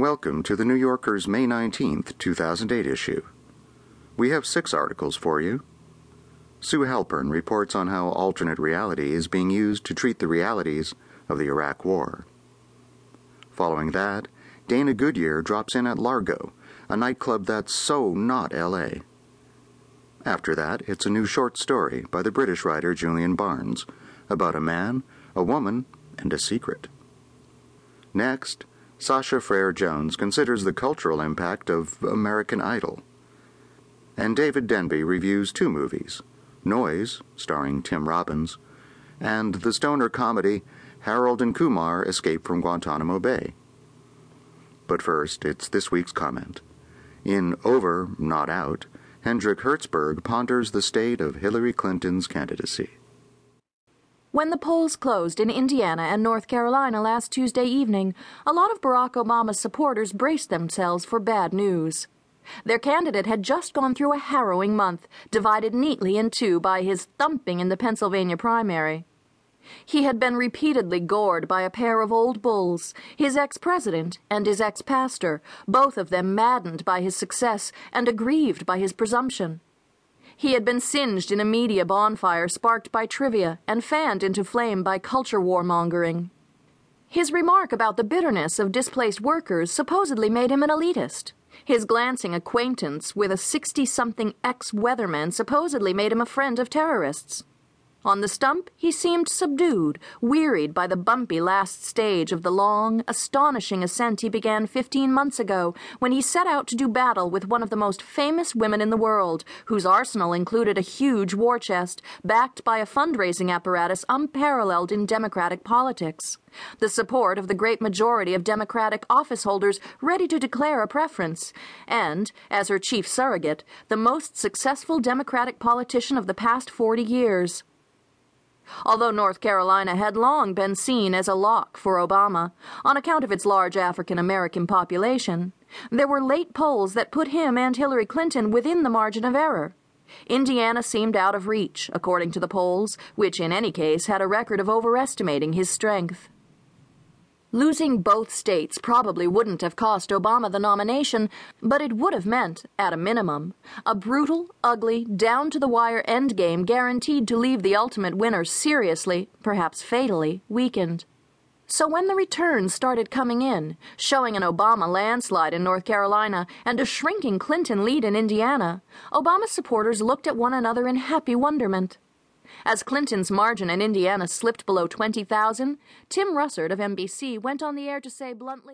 Welcome to the New Yorker's May 19th, 2008 issue. We have six articles for you. Sue Halpern reports on how alternate reality is being used to treat the realities of the Iraq War. Following that, Dana Goodyear drops in at Largo, a nightclub that's so not LA. After that, it's a new short story by the British writer Julian Barnes about a man, a woman, and a secret. Next, Sasha Frere Jones considers the cultural impact of American Idol. And David Denby reviews two movies Noise, starring Tim Robbins, and the stoner comedy Harold and Kumar Escape from Guantanamo Bay. But first, it's this week's comment. In Over, Not Out, Hendrik Hertzberg ponders the state of Hillary Clinton's candidacy. When the polls closed in Indiana and North Carolina last Tuesday evening, a lot of Barack Obama's supporters braced themselves for bad news. Their candidate had just gone through a harrowing month, divided neatly in two by his thumping in the Pennsylvania primary. He had been repeatedly gored by a pair of old bulls, his ex president and his ex pastor, both of them maddened by his success and aggrieved by his presumption. He had been singed in a media bonfire sparked by trivia and fanned into flame by culture warmongering. His remark about the bitterness of displaced workers supposedly made him an elitist. His glancing acquaintance with a 60 something ex weatherman supposedly made him a friend of terrorists. On the stump, he seemed subdued, wearied by the bumpy last stage of the long, astonishing ascent he began fifteen months ago when he set out to do battle with one of the most famous women in the world, whose arsenal included a huge war chest, backed by a fundraising apparatus unparalleled in Democratic politics. The support of the great majority of Democratic office holders ready to declare a preference, and, as her chief surrogate, the most successful Democratic politician of the past 40 years. Although North Carolina had long been seen as a lock for Obama, on account of its large African American population, there were late polls that put him and Hillary Clinton within the margin of error. Indiana seemed out of reach, according to the polls, which in any case had a record of overestimating his strength. Losing both states probably wouldn't have cost Obama the nomination, but it would have meant, at a minimum, a brutal, ugly, down to the wire endgame guaranteed to leave the ultimate winner seriously, perhaps fatally, weakened. So when the returns started coming in, showing an Obama landslide in North Carolina and a shrinking Clinton lead in Indiana, Obama supporters looked at one another in happy wonderment. As Clinton's margin in Indiana slipped below 20,000, Tim Russert of NBC went on the air to say bluntly,